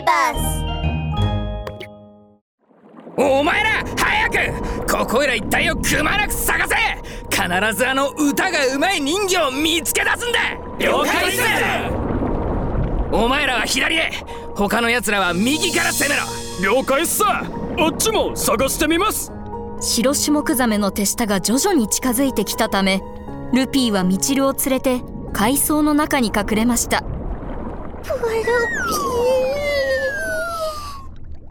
ーバスお前ら早くここいら一帯をくまなく探せ。必ずあの歌がうまい人魚を見つけ出すんだ。了解っす。お前らは左へ。他の奴らは右から攻めろ。了解っす。あっちも探してみます。白種目ザメの手下が徐々に近づいてきたためルピーはミチルを連れて海藻の中に隠れました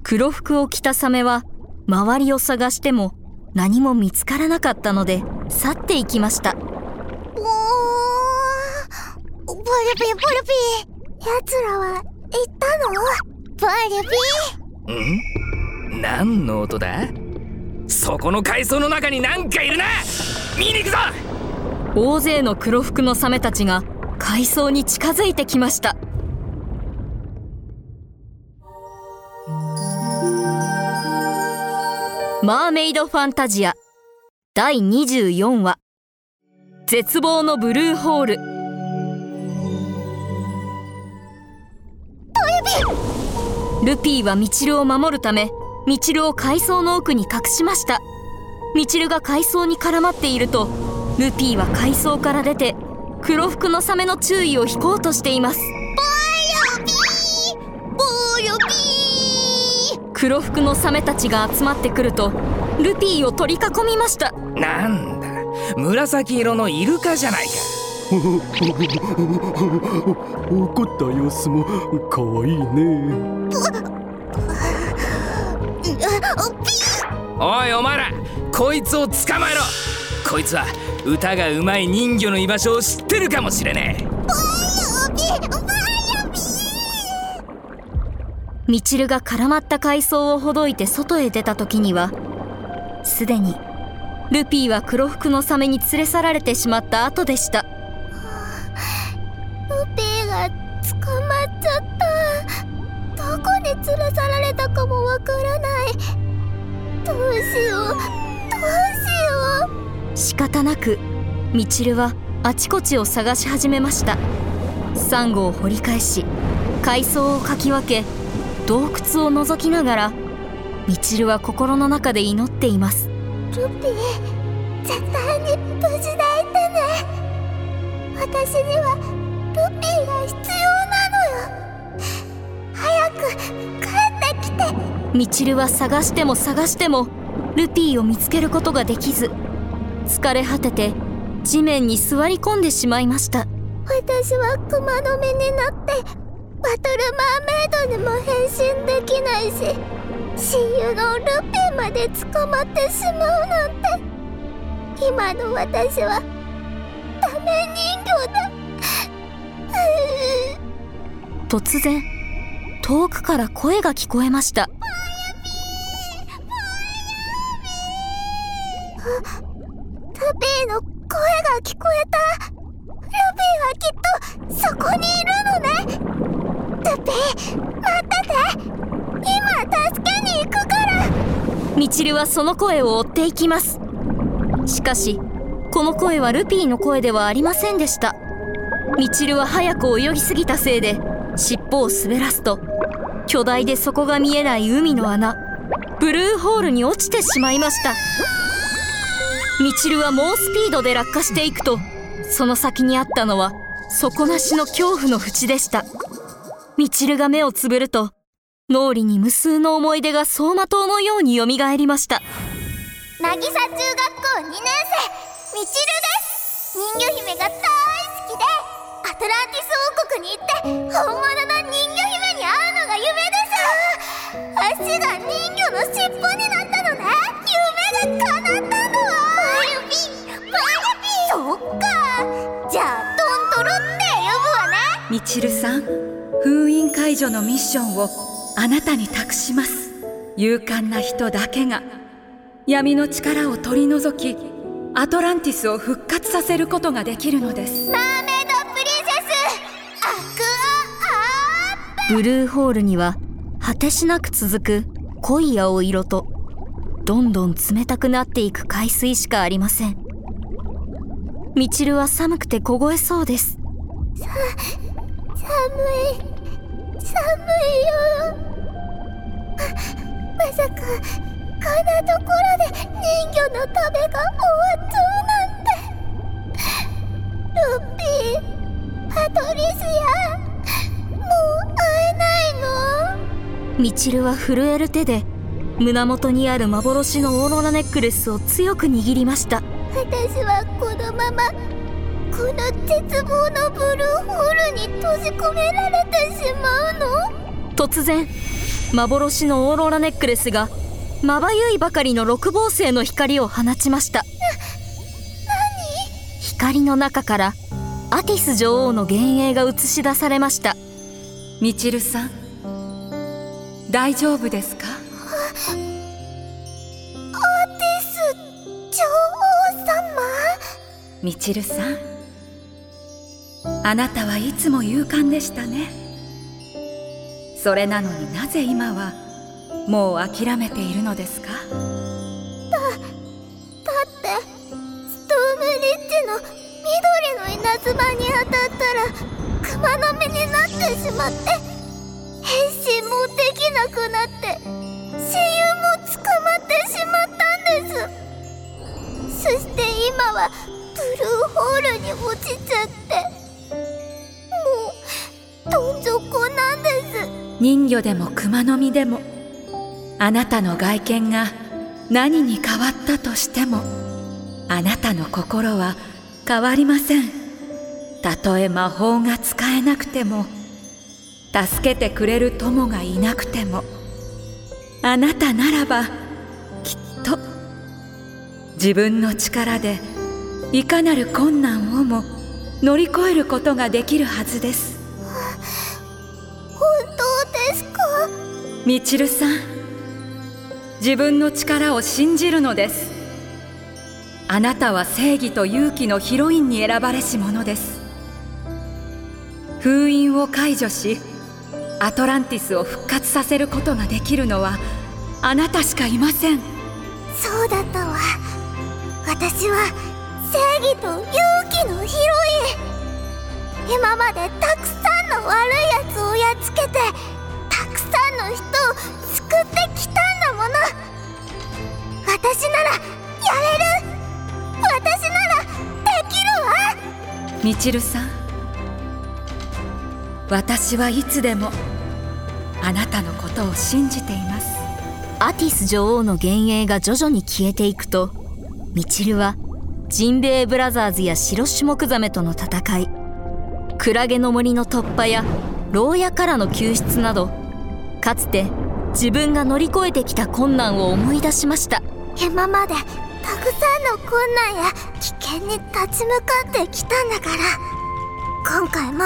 黒服を着たサメは周りを探しても何も見つからなかったので去っていきました。ボルピーボルピー奴らは行ったの？ボルピー。ん？何の音だ？そこの海藻の中に何かいるな！見に行くぞ！大勢の黒服のサメたちが海藻に近づいてきましたマーメイドファンタジア。第24話。絶望のブルーホール。ルピーはミチルを守るためミチルを海藻の奥に隠しました。ミチルが海藻に絡まっているとルピーは海藻から出て黒服のサメの注意を引こうとしています黒服のサメたちが集まってくるとルピーを取り囲みました。なんだ。紫色のイルカじゃないか。怒った様子も可愛いね。おいお前らこいつを捕まえろ。こいつは歌がうまい人魚の居場所を知ってるかもしれねえミチルが絡まった海藻をほどいて外へ出た時にはすでにルピーは黒服のサメに連れ去られてしまった後でした。ルピーが捕まっちゃった。どこに連れ去られたかもわからない。どうしようどうしよう。仕方なくミチルはあちこちを探し始めました。サンゴを掘り返し海藻をかき分け洞窟を覗きながらミチルは心の中で祈っています。ルピー絶対に無事でいてね。私にはルピーが必要なのよ。早く帰ってきて。ミチルは探しても探してもルピーを見つけることができず疲れ果てて地面に座り込んでしまいました。私はクマの実になってバトルマーメイドにも変身できないし親友のルピーまで捕まってしまうなんて。今の私はダメ人形だ。突然遠くから声が聞こえました。ルピーの声が聞こえた。ルピーはきっとそこにいるのねルピー待ってて。今助けに行くから。ミチルはその声を追っていきます。しかしこの声はルピーの声ではありませんでした。ミチルは早く泳ぎすぎたせいで尻尾を滑らすと巨大で底が見えない海の穴ブルーホールに落ちてしまいました。ミチルは猛スピードで落下していくとその先にあったのは底なしの恐怖の淵でした。みちるが目をつぶると、脳裏に無数の思い出が走馬灯のように蘇りました。渚中学校2年生、みちるです。人魚姫が大好きで、アトランティス王国に行って、本物の人魚姫に会うのが夢です。足が人魚の尻尾になったのね。夢が叶ったの。バルビーバルビー。そっか。じゃあトントロって呼ぶわね。みちるさん解除のミッションをあなたに託します。勇敢な人だけが闇の力を取り除きアトランティスを復活させることができるのです。マーメイドプリンセス。アクアブルーホールには果てしなく続く濃い青色とどんどん冷たくなっていく海水しかありません。みちるは寒くて凍えそうです。寒い寒いよまさかこんなところで人魚の食べが終わっちゃうなんて。ルッピーパトリスやもう会えないの。みちるは震える手で胸元にある幻のオーロラネックレスを強く握りました。私はこのままこの絶望のブルーホールに閉じ込められてしまうの？突然幻のオーロラネックレスがまばゆいばかりの六芒星の光を放ちました。光の中からアティス女王の幻影が映し出されました。みちるさん大丈夫ですか？アティス女王様？みちるさんあなたはいつも勇敢でしたね。それなのになぜ今はもう諦めているのですか？だだってストームリッジの緑の稲妻に当たったら熊の目になってしまって変身もできなくなって親友も捕まってしまったんです。そして今はブルーホールに落ちちゃって人魚でも熊の実でもあなたの外見が何に変わったとしてもあなたの心は変わりません。たとえ魔法が使えなくても助けてくれる友がいなくてもあなたならばきっと自分の力でいかなる困難をも乗り越えることができるはずです。みちるさん自分の力を信じるのです。あなたは正義と勇気のヒロインに選ばれし者です。封印を解除しアトランティスを復活させることができるのはあなたしかいません。そうだったわ。私は正義と勇気のヒロイン。今までたくさんの悪いやつをやっつけての人を救ってきたんだもの。私ならやれる。私ならできるわ。みちるさん私はいつでもあなたのことを信じています。アティス女王の幻影が徐々に消えていくとミチルはジンベエブラザーズや白種目ザメとの戦いクラゲの森の突破や牢屋からの救出などかつて自分が乗り越えてきた困難を思い出しました。今までたくさんの困難や危険に立ち向かってきたんだから。今回も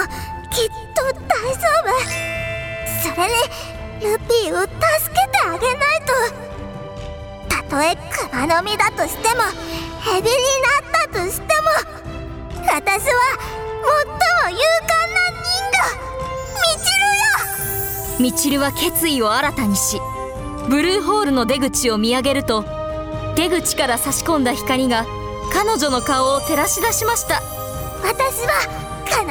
きっと大丈夫。それにルピーを助けてあげないと。たとえ熊の実だとしてもヘビになったとしても私は最も勇敢魚ミチルよミチルは決意を新たにしブルーホールの出口を見上げると出口から差し込んだ光が彼女の顔を照らし出しました。私は必ず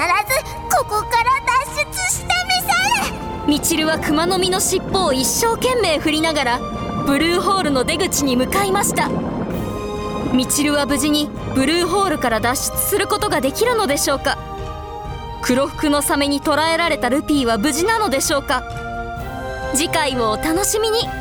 ここから脱出してみせる。ミチルは熊の実の尻尾を一生懸命振りながらブルーホールの出口に向かいました。ミチルは無事にブルーホールから脱出することができるのでしょうか黒服のサメに捕らえられたルピーは無事なのでしょうか？次回をお楽しみに。